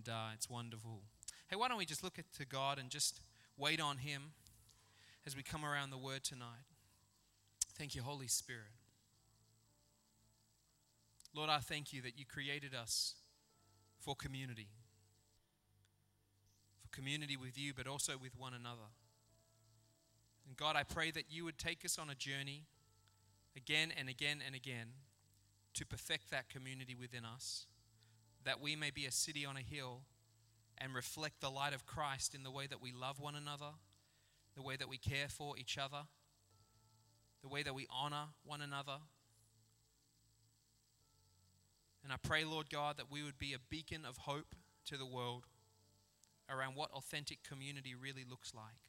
And uh, it's wonderful. Hey, why don't we just look at, to God and just wait on Him as we come around the Word tonight? Thank you, Holy Spirit. Lord, I thank you that you created us for community. For community with you, but also with one another. And God, I pray that you would take us on a journey again and again and again to perfect that community within us that we may be a city on a hill and reflect the light of Christ in the way that we love one another, the way that we care for each other, the way that we honor one another. And I pray, Lord God, that we would be a beacon of hope to the world around what authentic community really looks like.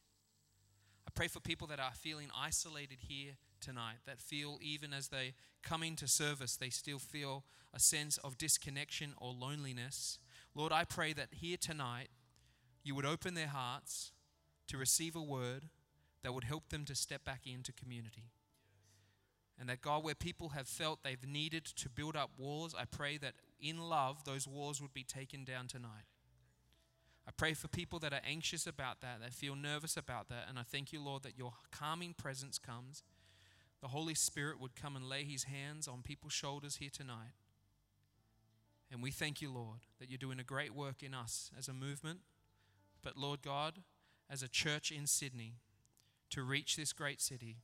I pray for people that are feeling isolated here tonight that feel, even as they come into service, they still feel a sense of disconnection or loneliness. Lord, I pray that here tonight you would open their hearts to receive a word that would help them to step back into community. And that, God, where people have felt they've needed to build up walls, I pray that in love those walls would be taken down tonight. I pray for people that are anxious about that, that feel nervous about that. And I thank you, Lord, that your calming presence comes the Holy Spirit would come and lay his hands on people's shoulders here tonight. And we thank you, Lord, that you're doing a great work in us as a movement, but Lord God, as a church in Sydney, to reach this great city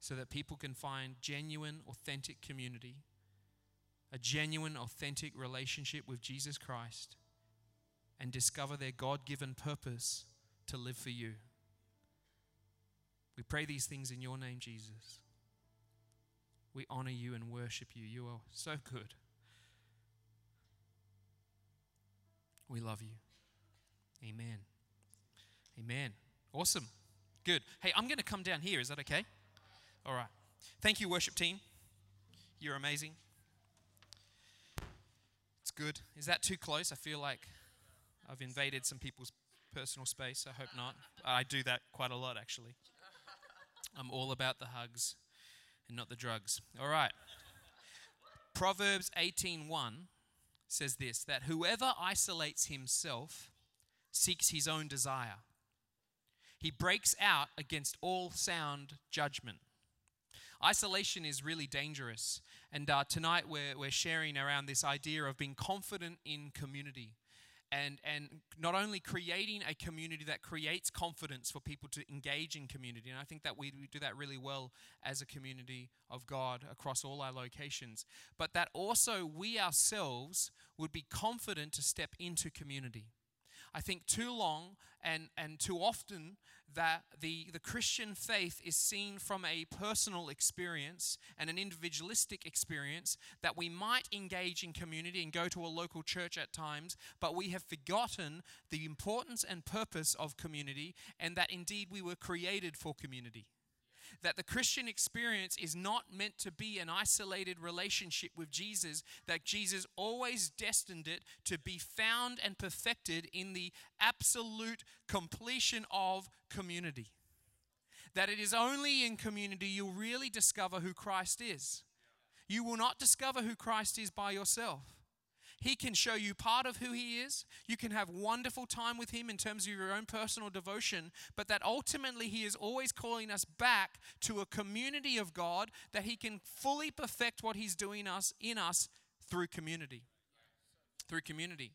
so that people can find genuine, authentic community, a genuine, authentic relationship with Jesus Christ, and discover their God given purpose to live for you. We pray these things in your name, Jesus. We honor you and worship you. You are so good. We love you. Amen. Amen. Awesome. Good. Hey, I'm going to come down here. Is that okay? All right. Thank you, worship team. You're amazing. It's good. Is that too close? I feel like I've invaded some people's personal space. I hope not. I do that quite a lot, actually. I'm all about the hugs and not the drugs. All right. Proverbs 18:1 says this that whoever isolates himself seeks his own desire. He breaks out against all sound judgment. Isolation is really dangerous. And uh, tonight we're, we're sharing around this idea of being confident in community and, and not only creating a community that creates confidence for people to engage in community, and I think that we, we do that really well as a community of God across all our locations, but that also we ourselves would be confident to step into community. I think too long and, and too often that the, the Christian faith is seen from a personal experience and an individualistic experience that we might engage in community and go to a local church at times, but we have forgotten the importance and purpose of community and that indeed we were created for community that the Christian experience is not meant to be an isolated relationship with Jesus, that Jesus always destined it to be found and perfected in the absolute completion of community. That it is only in community you'll really discover who Christ is. You will not discover who Christ is by yourself. He can show you part of who He is. You can have wonderful time with Him in terms of your own personal devotion, but that ultimately He is always calling us back to a community of God that He can fully perfect what He's doing us in us through community. Through community.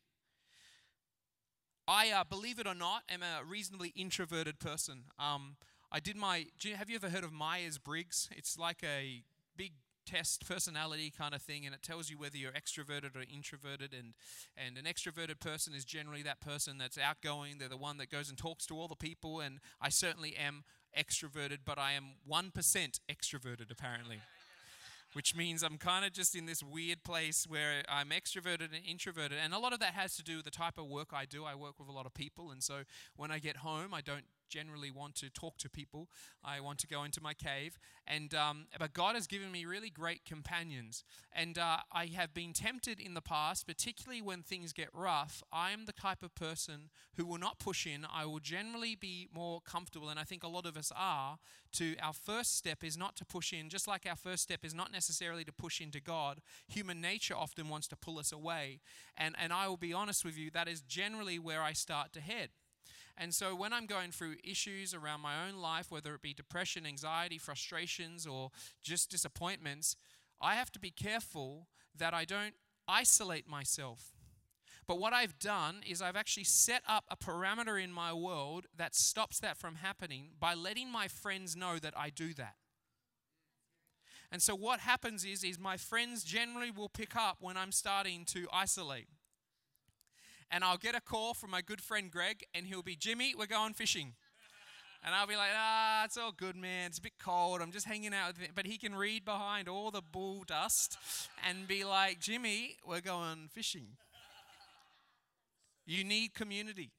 I, uh, believe it or not, am a reasonably introverted person. Um, I did my. Have you ever heard of Myers Briggs? It's like a big test personality kind of thing and it tells you whether you're extroverted or introverted and and an extroverted person is generally that person that's outgoing they're the one that goes and talks to all the people and I certainly am extroverted but I am 1% extroverted apparently which means I'm kind of just in this weird place where I'm extroverted and introverted. And a lot of that has to do with the type of work I do. I work with a lot of people. And so when I get home, I don't generally want to talk to people. I want to go into my cave. And um, but God has given me really great companions. And uh, I have been tempted in the past, particularly when things get rough. I am the type of person who will not push in. I will generally be more comfortable, and I think a lot of us are. To our first step is not to push in, just like our first step is not necessarily to push into God. Human nature often wants to pull us away. And, and I will be honest with you, that is generally where I start to head. And so when I'm going through issues around my own life, whether it be depression, anxiety, frustrations, or just disappointments, I have to be careful that I don't isolate myself. But what I've done is I've actually set up a parameter in my world that stops that from happening by letting my friends know that I do that. And so what happens is is my friends generally will pick up when I'm starting to isolate and I'll get a call from my good friend Greg, and he'll be, Jimmy, we're going fishing. And I'll be like, ah, it's all good, man. It's a bit cold. I'm just hanging out with him. But he can read behind all the bull dust and be like, Jimmy, we're going fishing. You need community.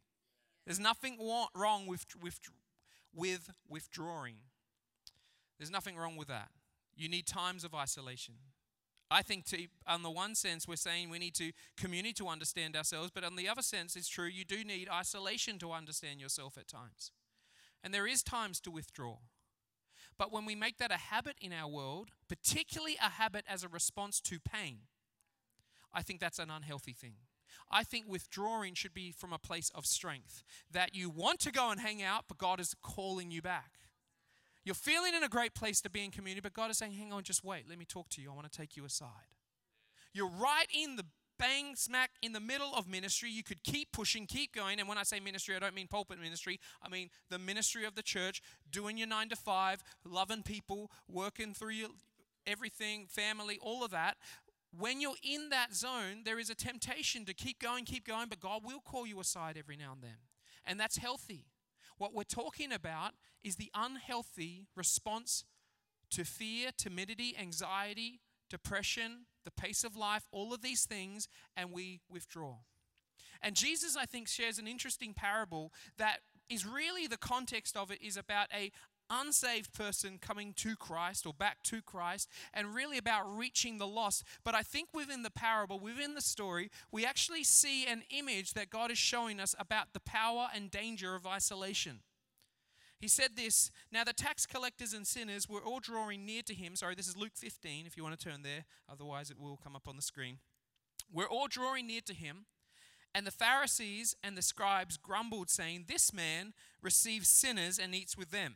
There's nothing wrong with, with, with withdrawing. There's nothing wrong with that. You need times of isolation. I think, to, on the one sense, we're saying we need to community to understand ourselves, but on the other sense, it's true, you do need isolation to understand yourself at times. And there is times to withdraw. But when we make that a habit in our world, particularly a habit as a response to pain, I think that's an unhealthy thing. I think withdrawing should be from a place of strength, that you want to go and hang out, but God is calling you back. You're feeling in a great place to be in community, but God is saying, hang on, just wait. Let me talk to you. I want to take you aside. You're right in the bang smack in the middle of ministry. You could keep pushing, keep going. And when I say ministry, I don't mean pulpit ministry. I mean the ministry of the church, doing your nine to five, loving people, working through your everything, family, all of that. When you're in that zone, there is a temptation to keep going, keep going, but God will call you aside every now and then. And that's healthy. What we're talking about is the unhealthy response to fear, timidity, anxiety, depression, the pace of life, all of these things, and we withdraw. And Jesus, I think, shares an interesting parable that is really the context of it is about a unsaved person coming to Christ or back to Christ and really about reaching the lost. But I think within the parable, within the story, we actually see an image that God is showing us about the power and danger of isolation. He said this Now the tax collectors and sinners were all drawing near to him. Sorry, this is Luke 15, if you want to turn there. Otherwise, it will come up on the screen. We're all drawing near to him. And the Pharisees and the scribes grumbled, saying, This man receives sinners and eats with them.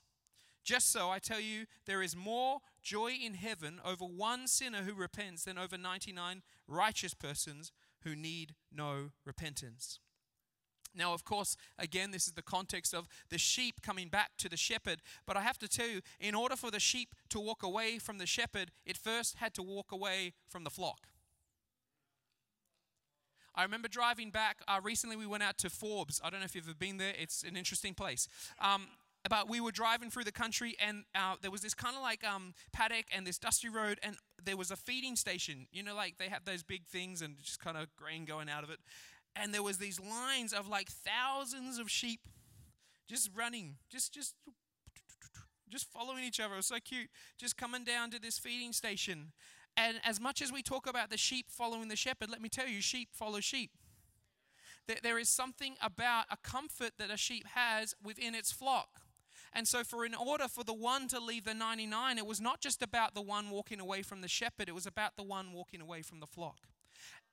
Just so I tell you, there is more joy in heaven over one sinner who repents than over 99 righteous persons who need no repentance. Now, of course, again, this is the context of the sheep coming back to the shepherd. But I have to tell you, in order for the sheep to walk away from the shepherd, it first had to walk away from the flock. I remember driving back. Uh, recently, we went out to Forbes. I don't know if you've ever been there. It's an interesting place. Um, about we were driving through the country and uh, there was this kind of like um, paddock and this dusty road and there was a feeding station. You know like they have those big things and just kind of grain going out of it. And there was these lines of like thousands of sheep just running just just just following each other. It was so cute. Just coming down to this feeding station. And as much as we talk about the sheep following the shepherd let me tell you sheep follow sheep. There is something about a comfort that a sheep has within its flock and so, for in order for the one to leave the 99, it was not just about the one walking away from the shepherd, it was about the one walking away from the flock.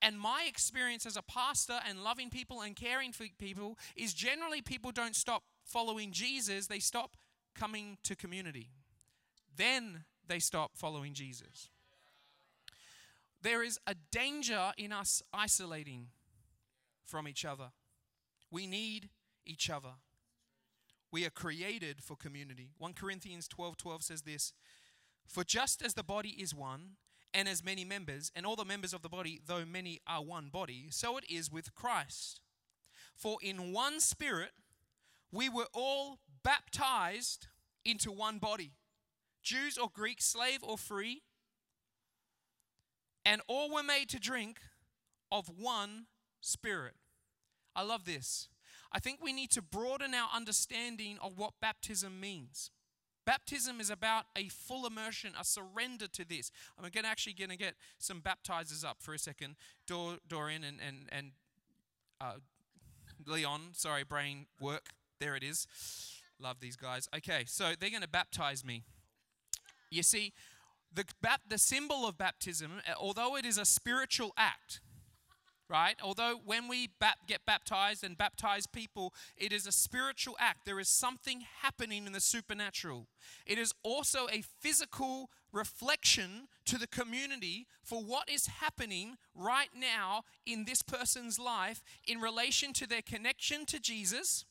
And my experience as a pastor and loving people and caring for people is generally people don't stop following Jesus, they stop coming to community. Then they stop following Jesus. There is a danger in us isolating from each other. We need each other. We are created for community. 1 Corinthians 12 12 says this For just as the body is one, and as many members, and all the members of the body, though many are one body, so it is with Christ. For in one spirit we were all baptized into one body Jews or Greeks, slave or free, and all were made to drink of one spirit. I love this. I think we need to broaden our understanding of what baptism means. Baptism is about a full immersion, a surrender to this. I'm going to actually going to get some baptizers up for a second. Dor, Dorian and and and uh, Leon, sorry, brain work. There it is. Love these guys. Okay, so they're going to baptize me. You see, the, the symbol of baptism, although it is a spiritual act, right? Although when we get baptized and baptize people, it is a spiritual act. There is something happening in the supernatural. It is also a physical reflection to the community for what is happening right now in this person's life in relation to their connection to Jesus,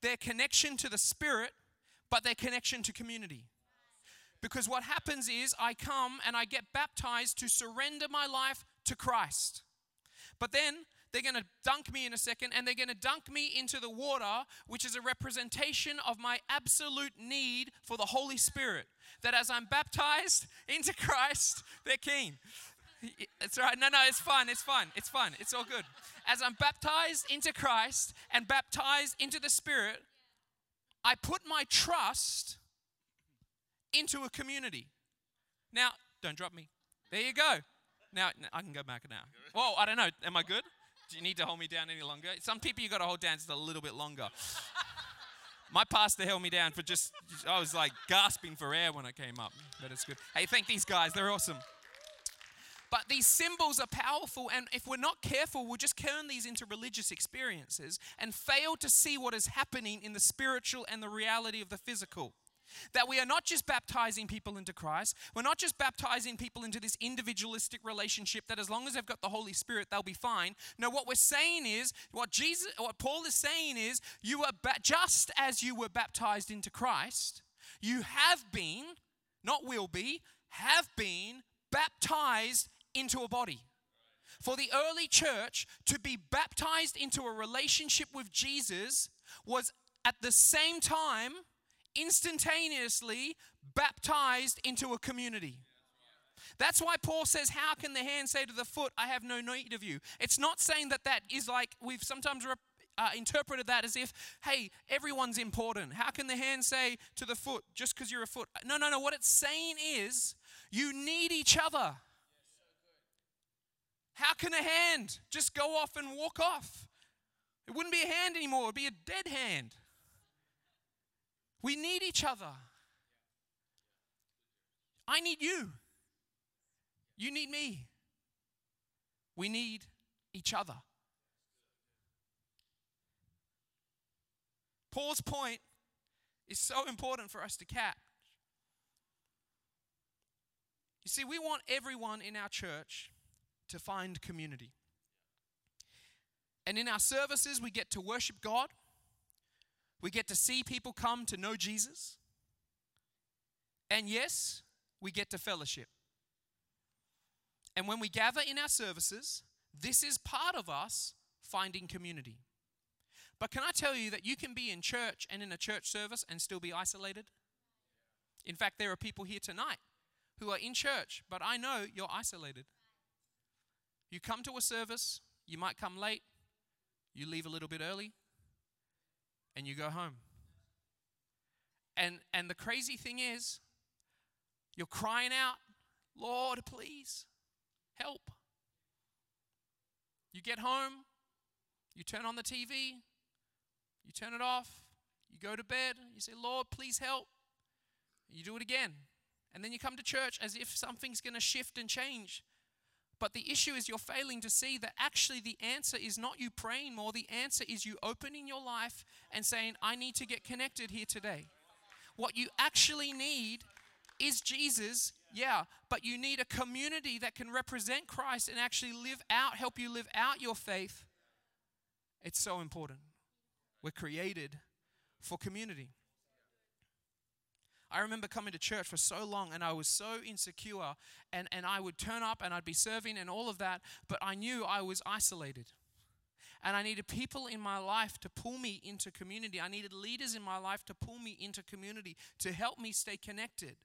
their connection to the Spirit, but their connection to community. Because what happens is I come and I get baptized to surrender my life to Christ. But then they're going to dunk me in a second and they're going to dunk me into the water, which is a representation of my absolute need for the Holy Spirit. That as I'm baptized into Christ, they're keen. It's right. No, no, it's fine. It's fine. It's fine. It's all good. As I'm baptized into Christ and baptized into the Spirit, I put my trust into a community. Now, don't drop me. There you go. Now I can go back now. Well, I don't know. Am I good? Do you need to hold me down any longer? Some people you got to hold down just a little bit longer. My pastor held me down for just, I was like gasping for air when I came up, but it's good. Hey, thank these guys, they're awesome. But these symbols are powerful, and if we're not careful, we'll just turn these into religious experiences and fail to see what is happening in the spiritual and the reality of the physical. That we are not just baptizing people into Christ, we're not just baptizing people into this individualistic relationship that as long as they've got the Holy Spirit, they'll be fine. No, what we're saying is, what Jesus, what Paul is saying is, you are ba- just as you were baptized into Christ, you have been, not will be, have been baptized into a body. For the early church to be baptized into a relationship with Jesus was at the same time instantaneously baptized into a community. That's why Paul says, How can the hand say to the foot, I have no need of you? It's not saying that that is like we've sometimes rep- uh, interpreted that as if, hey, everyone's important. How can the hand say to the foot, just because you're a foot? No, no, no. What it's saying is, you need each other. How can a hand just go off and walk off? It wouldn't be a hand anymore, it'd be a dead hand. We need each other. I need you. You need me. We need each other. Paul's point is so important for us to catch. You see, we want everyone in our church to find community. And in our services, we get to worship God. We get to see people come to know Jesus. And yes, we get to fellowship. And when we gather in our services, this is part of us finding community. But can I tell you that you can be in church and in a church service and still be isolated? In fact, there are people here tonight who are in church, but I know you're isolated. You come to a service, you might come late, you leave a little bit early, and you go home. And and the crazy thing is you're crying out, "Lord, please help." You get home, you turn on the TV, you turn it off, you go to bed, you say, "Lord, please help." You do it again. And then you come to church as if something's going to shift and change. But the issue is you're failing to see that actually the answer is not you praying more. The answer is you opening your life and saying, I need to get connected here today. What you actually need is Jesus, yeah, but you need a community that can represent Christ and actually live out, help you live out your faith. It's so important. We're created for community. I remember coming to church for so long and I was so insecure and, and I would turn up and I'd be serving and all of that, but I knew I was isolated. And I needed people in my life to pull me into community. I needed leaders in my life to pull me into community, to help me stay connected.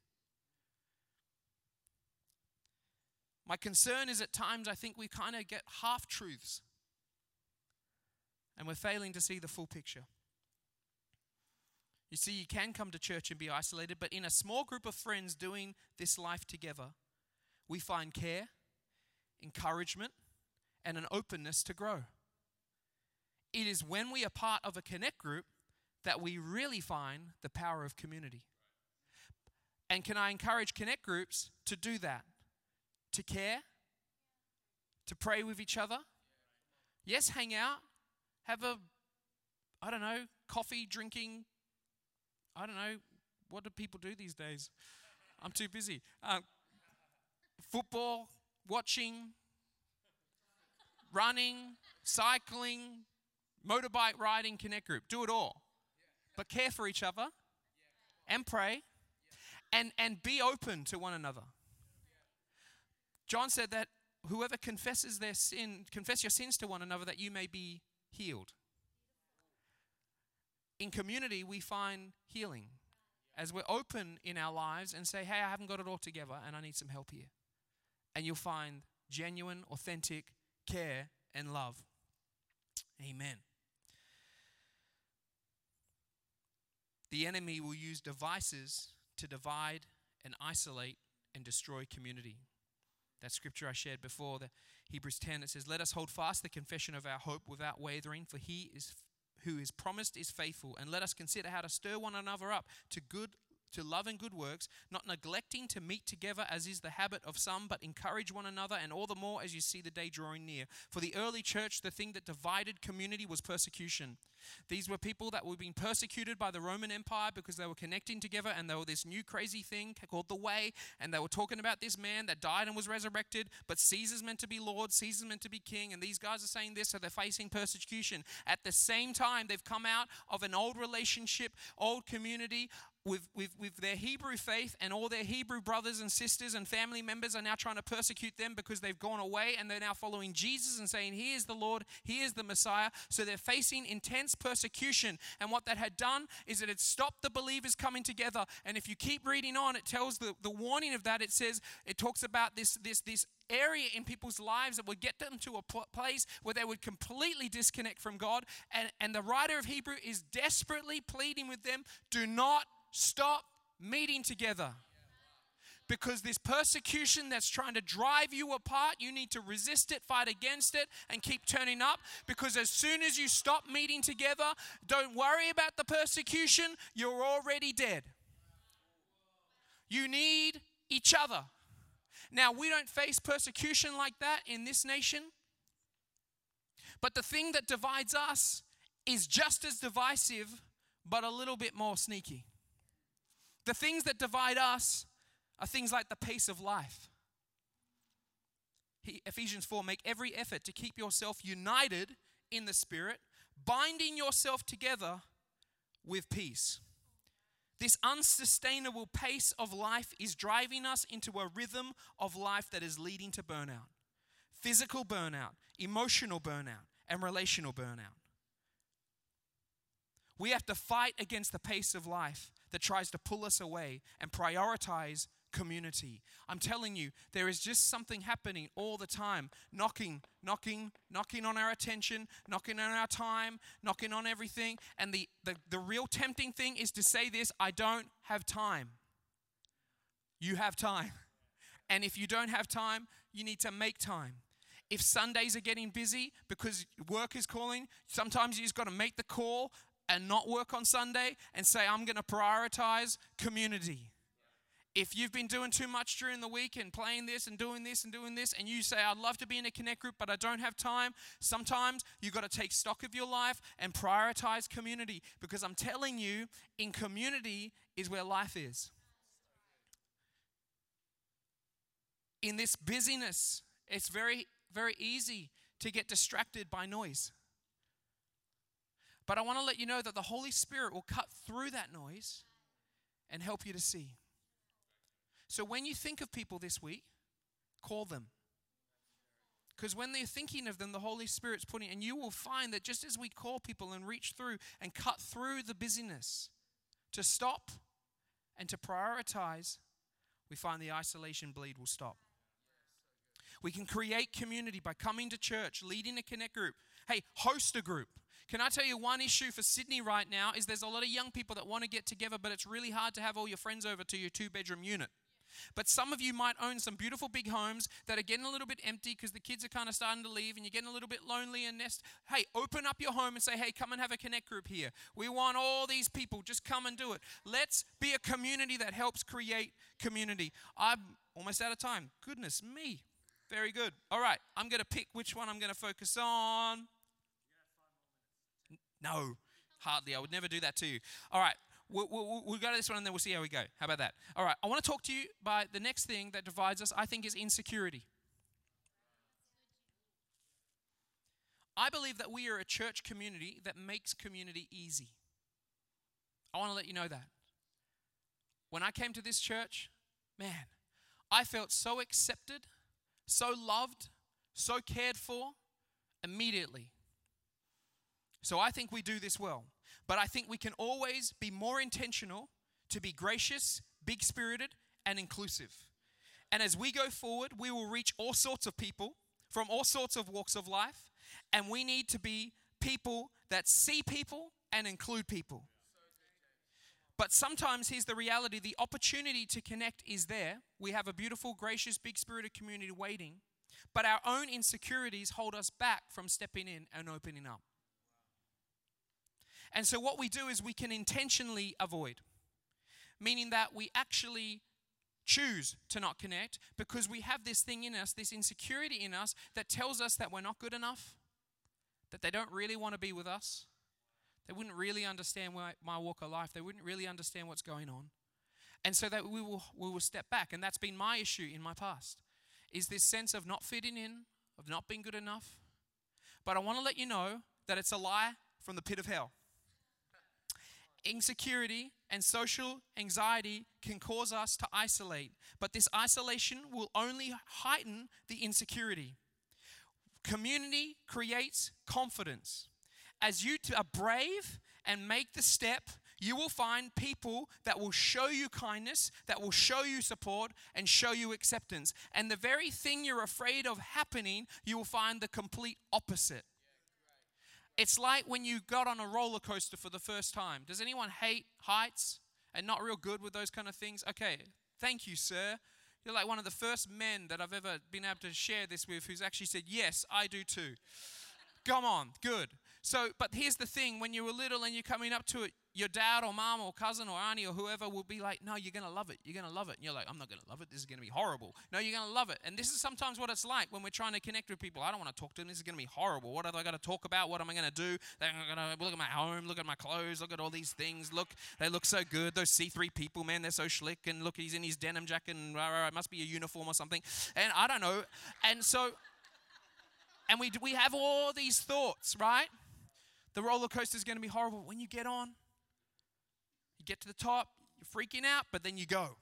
My concern is at times I think we kind of get half truths and we're failing to see the full picture. You see, you can come to church and be isolated, but in a small group of friends doing this life together, we find care, encouragement, and an openness to grow. It is when we are part of a connect group that we really find the power of community. And can I encourage connect groups to do that? To care, to pray with each other. Yes, hang out, have a, I don't know, coffee, drinking. I don't know. What do people do these days? I'm too busy. Uh, football, watching, running, cycling, motorbike riding, connect group. Do it all. But care for each other and pray and, and be open to one another. John said that whoever confesses their sin, confess your sins to one another that you may be healed. In community, we find healing as we're open in our lives and say, hey, I haven't got it all together and I need some help here. And you'll find genuine, authentic care and love. Amen. The enemy will use devices to divide and isolate and destroy community. That scripture I shared before, the Hebrews 10, it says, Let us hold fast the confession of our hope without wavering, for he is who is promised is faithful. And let us consider how to stir one another up to good to love and good works, not neglecting to meet together as is the habit of some, but encourage one another, and all the more as you see the day drawing near. For the early church, the thing that divided community was persecution. These were people that were being persecuted by the Roman Empire because they were connecting together and they were this new crazy thing called the Way. And they were talking about this man that died and was resurrected, but Caesar's meant to be Lord, Caesar's meant to be king. And these guys are saying this, so they're facing persecution. At the same time, they've come out of an old relationship, old community, with, with, with their Hebrew faith, and all their Hebrew brothers and sisters and family members are now trying to persecute them because they've gone away and they're now following Jesus and saying, He is the Lord, He is the Messiah. So they're facing intense persecution. And what that had done is it had stopped the believers coming together. And if you keep reading on, it tells the, the warning of that. It says, it talks about this, this, this area in people's lives that would get them to a place where they would completely disconnect from God. And, and the writer of Hebrew is desperately pleading with them do not Stop meeting together. Because this persecution that's trying to drive you apart, you need to resist it, fight against it, and keep turning up. Because as soon as you stop meeting together, don't worry about the persecution, you're already dead. You need each other. Now, we don't face persecution like that in this nation, but the thing that divides us is just as divisive, but a little bit more sneaky. The things that divide us are things like the pace of life. He, Ephesians 4 make every effort to keep yourself united in the Spirit, binding yourself together with peace. This unsustainable pace of life is driving us into a rhythm of life that is leading to burnout physical burnout, emotional burnout, and relational burnout. We have to fight against the pace of life that tries to pull us away and prioritize community. I'm telling you, there is just something happening all the time knocking, knocking, knocking on our attention, knocking on our time, knocking on everything. And the, the, the real tempting thing is to say this I don't have time. You have time. And if you don't have time, you need to make time. If Sundays are getting busy because work is calling, sometimes you just got to make the call and not work on Sunday and say, I'm going to prioritize community. If you've been doing too much during the week and playing this and doing this and doing this, and you say, I'd love to be in a connect group, but I don't have time, sometimes you've got to take stock of your life and prioritize community because I'm telling you, in community is where life is. In this busyness, it's very, very easy to get distracted by noise. But I want to let you know that the Holy Spirit will cut through that noise and help you to see. So when you think of people this week, call them. Because when they're thinking of them, the Holy Spirit's putting, and you will find that just as we call people and reach through and cut through the busyness to stop and to prioritize, we find the isolation bleed will stop. We can create community by coming to church, leading a connect group. Hey, host a group. Can I tell you one issue for Sydney right now is there's a lot of young people that want to get together, but it's really hard to have all your friends over to your two bedroom unit. But some of you might own some beautiful big homes that are getting a little bit empty because the kids are kind of starting to leave and you're getting a little bit lonely and nest. Hey, open up your home and say, hey, come and have a connect group here. We want all these people. Just come and do it. Let's be a community that helps create community. I'm almost out of time. Goodness me. Very good. All right, I'm going to pick which one I'm going to focus on. No, hardly. I would never do that to you. All right, We'll, we'll, we'll, go to this one and then we'll see how we go. How about that? All right, I want to talk to you about the next thing that divides us, I think, is insecurity. I believe that we are a church community that makes community easy. I want to let you know that. When I came to this church, man, I felt so accepted, so loved, so cared for immediately. So I think we do this well. But I think we can always be more intentional to be gracious, big spirited, and inclusive. And as we go forward, we will reach all sorts of people from all sorts of walks of life. And we need to be people that see people and include people. But sometimes here's the reality the opportunity to connect is there. We have a beautiful, gracious, big spirited community waiting. But our own insecurities hold us back from stepping in and opening up. And so, what we do is we can intentionally avoid, meaning that we actually choose to not connect because we have this thing in us, this insecurity in us that tells us that we're not good enough, that they don't really want to be with us. They wouldn't really understand my, my walk of life. They wouldn't really understand what's going on. And so that we will, we will step back. And that's been my issue in my past, is this sense of not fitting in, of not being good enough. But I want to let you know that it's a lie from the pit of hell insecurity and social anxiety can cause us to isolate, but this isolation will only heighten the insecurity. Community creates confidence. As you are brave and make the step, you will find people that will show you kindness, that will show you support, and show you acceptance. And the very thing you're afraid of happening, you will find the complete opposite. It's like when you got on a roller coaster for the first time. Does anyone hate heights and not real good with those kind of things? Okay, thank you, sir. You're like one of the first men that I've ever been able to share this with who's actually said, Yes, I do too. Come on, good. So, but here's the thing when you were little and you're coming up to it, your dad or mom or cousin or auntie or whoever will be like, No, you're going to love it. You're going to love it. And you're like, I'm not going to love it. This is going to be horrible. No, you're going to love it. And this is sometimes what it's like when we're trying to connect with people. I don't want to talk to them. This is going to be horrible. What have I got to talk about? What am I going to do? They're going to look at my home, look at my clothes, look at all these things. Look, they look so good. Those C3 people, man, they're so slick. And look, he's in his denim jacket and rah, rah, it must be a uniform or something. And I don't know. And so, and we, we have all these thoughts, right? The roller coaster is going to be horrible. When you get on, you get to the top, you're freaking out, but then you go.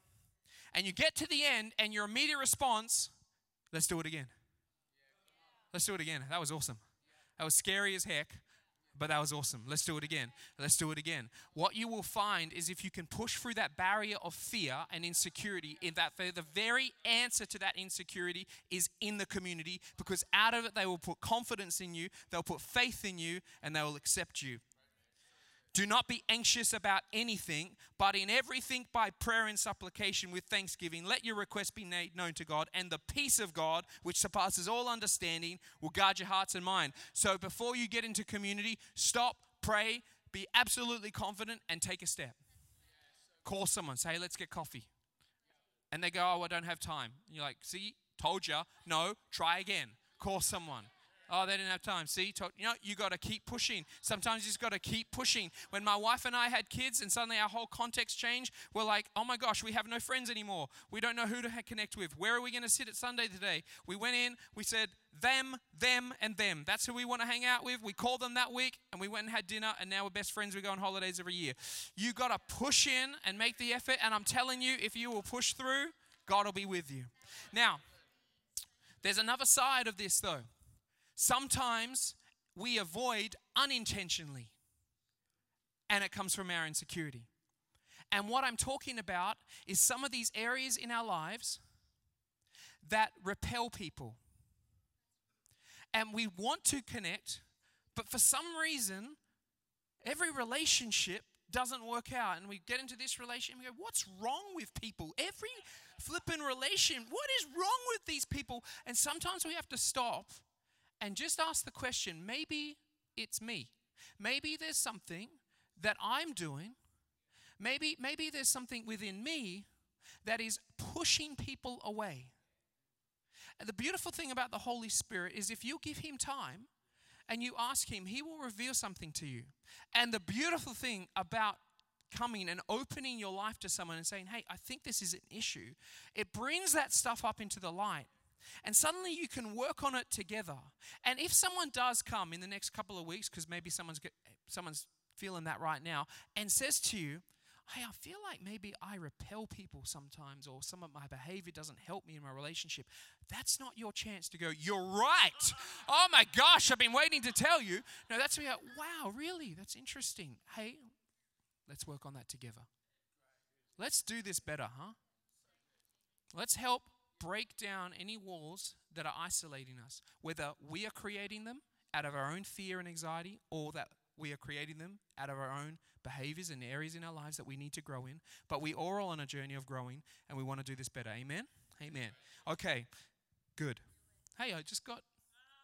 And you get to the end, and your immediate response, let's do it again. Let's do it again. That was awesome. That was scary as heck, but that was awesome. Let's do it again. Let's do it again. What you will find is if you can push through that barrier of fear and insecurity, in that the very answer to that insecurity is in the community because out of it they will put confidence in you, they'll put faith in you, and they will accept you. Do not be anxious about anything, but in everything by prayer and supplication with thanksgiving, let your requests be made known to God, and the peace of God, which surpasses all understanding, will guard your hearts and mind. So before you get into community, stop, pray, be absolutely confident, and take a step. Call someone, say, let's get coffee. And they go, oh, I don't have time. And you're like, see, told you. No, try again. Call someone. Oh, they didn't have time. See, you know, you got to keep pushing. Sometimes you just got to keep pushing. When my wife and I had kids, and suddenly our whole context changed, we're like, oh my gosh, we have no friends anymore. We don't know who to connect with. Where are we going to sit at Sunday today? We went in, we said, them, them, and them. That's who we want to hang out with. We called them that week and we went and had dinner and now we're best friends. We go on holidays every year. You got to push in and make the effort. And I'm telling you, if you will push through, God will be with you. Now, there's another side of this though. Sometimes we avoid unintentionally, and it comes from our insecurity. And what I'm talking about is some of these areas in our lives that repel people. And we want to connect, but for some reason, every relationship doesn't work out. And we get into this relationship and we go, What's wrong with people? Every flipping relation, what is wrong with these people? And sometimes we have to stop and just ask the question maybe it's me. Maybe there's something that I'm doing. Maybe, maybe there's something within me that is pushing people away. And the beautiful thing about the Holy Spirit is if you give Him time and you ask Him, He will reveal something to you. And the beautiful thing about coming and opening your life to someone and saying, Hey, I think this is an issue, it brings that stuff up into the light. And suddenly you can work on it together. And if someone does come in the next couple of weeks, because maybe someone's, get, someone's feeling that right now, and says to you, hey, I feel like maybe I repel people sometimes, or some of my behavior doesn't help me in my relationship. That's not your chance to go, you're right. Oh my gosh, I've been waiting to tell you. No, that's me. Wow, really? That's interesting. Hey, let's work on that together. Let's do this better, huh? Let's help break down any walls that are isolating us, whether we are creating them out of our own fear and anxiety or that we are creating them out of our own behaviors and areas in our lives that we need to grow in. But we are all on a journey of growing and we want to do this better. Amen? Amen. Okay, good. Hey, I just got,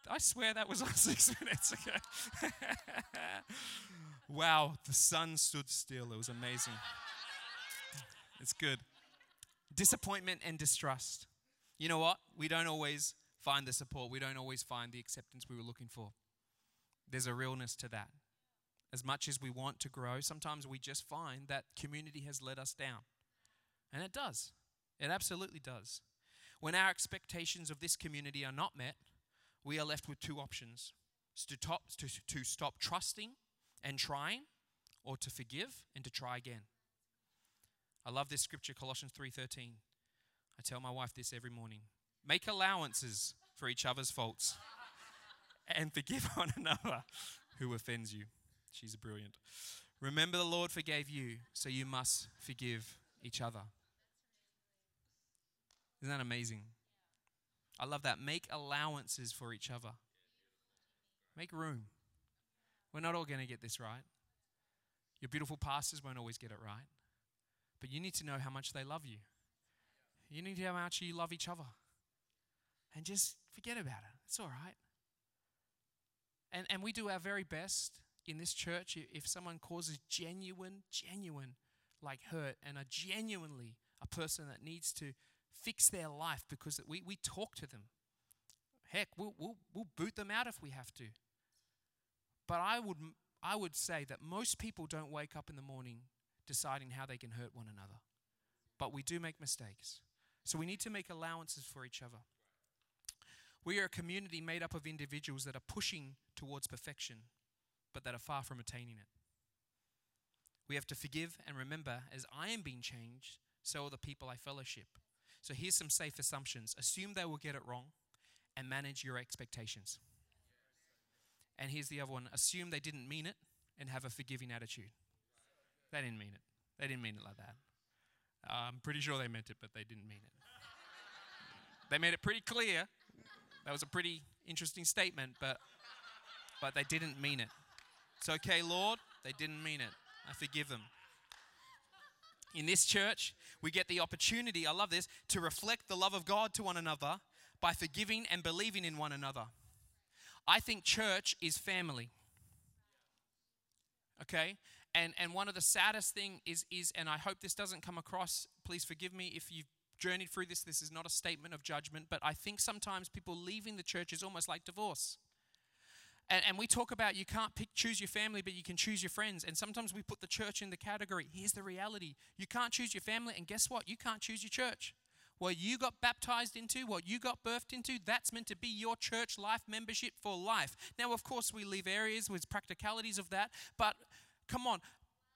I swear that was on six minutes ago. wow, the sun stood still. It was amazing. It's good. Disappointment and distrust. You know what? We don't always find the support, we don't always find the acceptance we were looking for. There's a realness to that as much as we want to grow, sometimes we just find that community has let us down. And it does. It absolutely does. When our expectations of this community are not met, we are left with two options to, top, to, to stop trusting and trying, or to forgive and to try again. I love this scripture, Colossians 3:13. I tell my wife this every morning. Make allowances for each other's faults and forgive one another who offends you. She's brilliant. Remember, the Lord forgave you, so you must forgive each other. Isn't that amazing? I love that. Make allowances for each other, make room. We're not all going to get this right. Your beautiful pastors won't always get it right. But you need to know how much they love you. You need to know how much you love each other. And just forget about it. It's all right. And, and we do our very best in this church, if someone causes genuine, genuine, like hurt, and are genuinely a person that needs to fix their life because we, we talk to them. Heck, we'll, we'll, we'll boot them out if we have to. But I would, I would say that most people don't wake up in the morning deciding how they can hurt one another. But we do make mistakes. So we need to make allowances for each other. We are a community made up of individuals that are pushing towards perfection but that are far from attaining it. We have to forgive and remember, as I am being changed, so are the people I fellowship. So here's some safe assumptions assume they will get it wrong and manage your expectations. And here's the other one assume they didn't mean it and have a forgiving attitude. They didn't mean it. They didn't mean it like that. I'm pretty sure they meant it, but they didn't mean it. they made it pretty clear. That was a pretty interesting statement, but, but they didn't mean it. It's okay, Lord. They didn't mean it. I forgive them. In this church, we get the opportunity, I love this, to reflect the love of God to one another by forgiving and believing in one another. I think church is family. Okay? And and one of the saddest thing is is and I hope this doesn't come across, please forgive me if you've journeyed through this. This is not a statement of judgment, but I think sometimes people leaving the church is almost like divorce. And, and we talk about you can't pick, choose your family, but you can choose your friends. And sometimes we put the church in the category. Here's the reality you can't choose your family, and guess what? You can't choose your church. what you got baptized into, what you got birthed into, that's meant to be your church life membership for life. Now, of course, we leave areas with practicalities of that, but come on.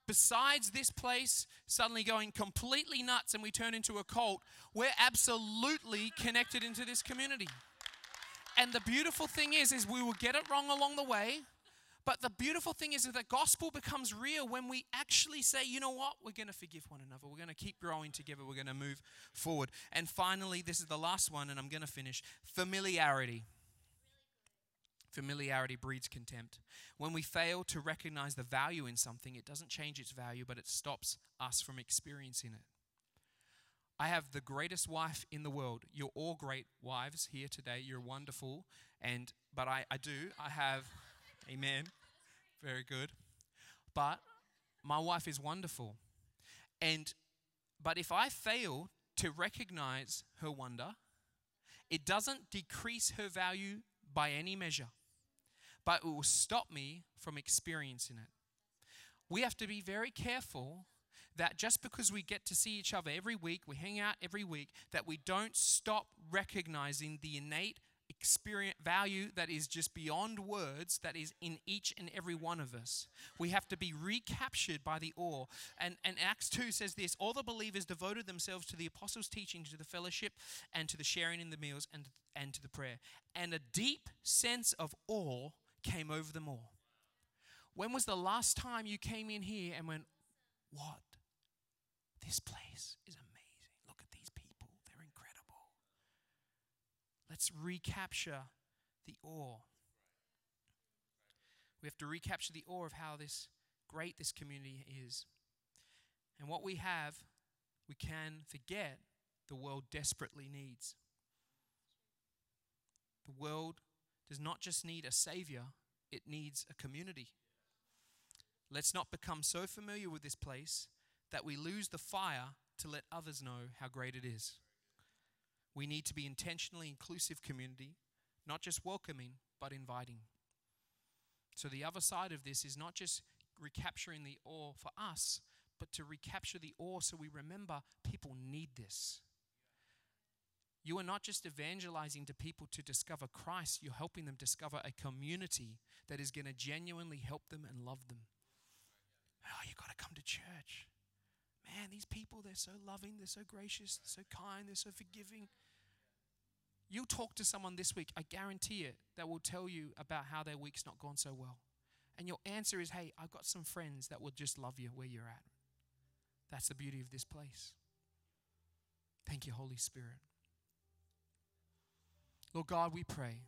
Besides this place suddenly going completely nuts and we turn into a cult, we're absolutely connected into this community. And the beautiful thing is, is we will get it wrong along the way, but the beautiful thing is that the gospel becomes real when we actually say, you know what, we're going to forgive one another. We're going to keep growing together. We're going to move forward. And finally, this is the last one, and I'm going to finish familiarity. Familiarity breeds contempt. When we fail to recognize the value in something, it doesn't change its value, but it stops us from experiencing it. I have the greatest wife in the world. You're all great wives here today. You're wonderful. And but I, I do. I have Amen. Very good. But my wife is wonderful. And but if I fail to recognize her wonder, it doesn't decrease her value by any measure, but it will stop me from experiencing it. We have to be very careful that just because we get to see each other every week, we hang out every week, that we don't stop recognizing the innate experience value that is just beyond words that is in each and every one of us. We have to be recaptured by the awe. And, and acts 2 says this all the believers devoted themselves to the apostles teaching to the fellowship and to the sharing in the meals and, and to the prayer. And a deep sense of awe came over them all when was the last time you came in here and went what this place is amazing. Look at these people, they're incredible. Let's recapture the awe. We have to recapture the awe of how this great this community is. And what we have, we can forget the world desperately needs. The world does not just need a savior, it needs a community. Let's not become so familiar with this place that we lose the fire to let others know how great it is. We need to be intentionally inclusive community, not just welcoming, but inviting. So the other side of this is not just recapturing the awe for us, but to recapture the awe so we remember people need this. You are not just evangelizing to people to discover Christ, you're helping them discover a community that is going to genuinely help them and love them. Oh, you got to come to church. Man, these people, they're so loving, they're so gracious, they're so kind, they're so forgiving. You'll talk to someone this week, I guarantee it, that will tell you about how their week's not gone so well. And your answer is, hey, I've got some friends that will just love you where you're at. That's the beauty of this place. Thank you, Holy Spirit. Lord God, we pray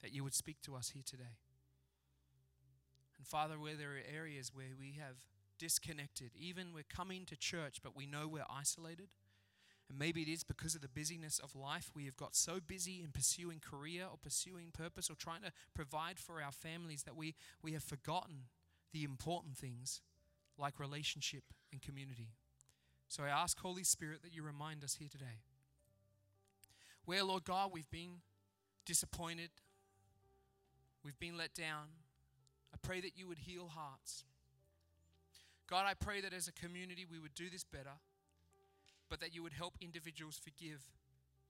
that you would speak to us here today. And Father, where there are areas where we have disconnected, even we're coming to church, but we know we're isolated and maybe it is because of the busyness of life. We have got so busy in pursuing career or pursuing purpose or trying to provide for our families that we, we have forgotten the important things like relationship and community. So I ask, Holy Spirit, that you remind us here today. Where, Lord God, we've been disappointed, we've been let down, I pray that you would heal hearts. God, I pray that as a community we would do this better but that you would help individuals forgive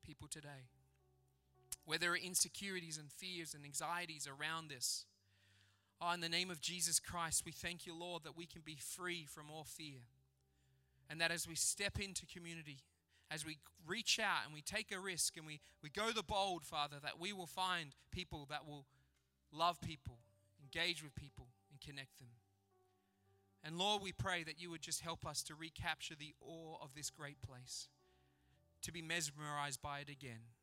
people today. Where there are insecurities and fears and anxieties around this. Oh, in the name of Jesus Christ, we thank you, Lord, that we can be free from all fear. And that as we step into community, as we reach out and we take a risk and we, we go the bold, Father, that we will find people that will love people, engage with people, and connect them. And Lord, we pray that you would just help us to recapture the awe of this great place, to be mesmerized by it again,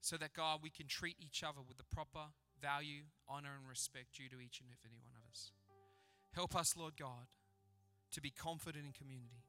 so that, God, we can treat each other with the proper value, honor, and respect due to each and every one of us. Help us, Lord God, to be confident in community.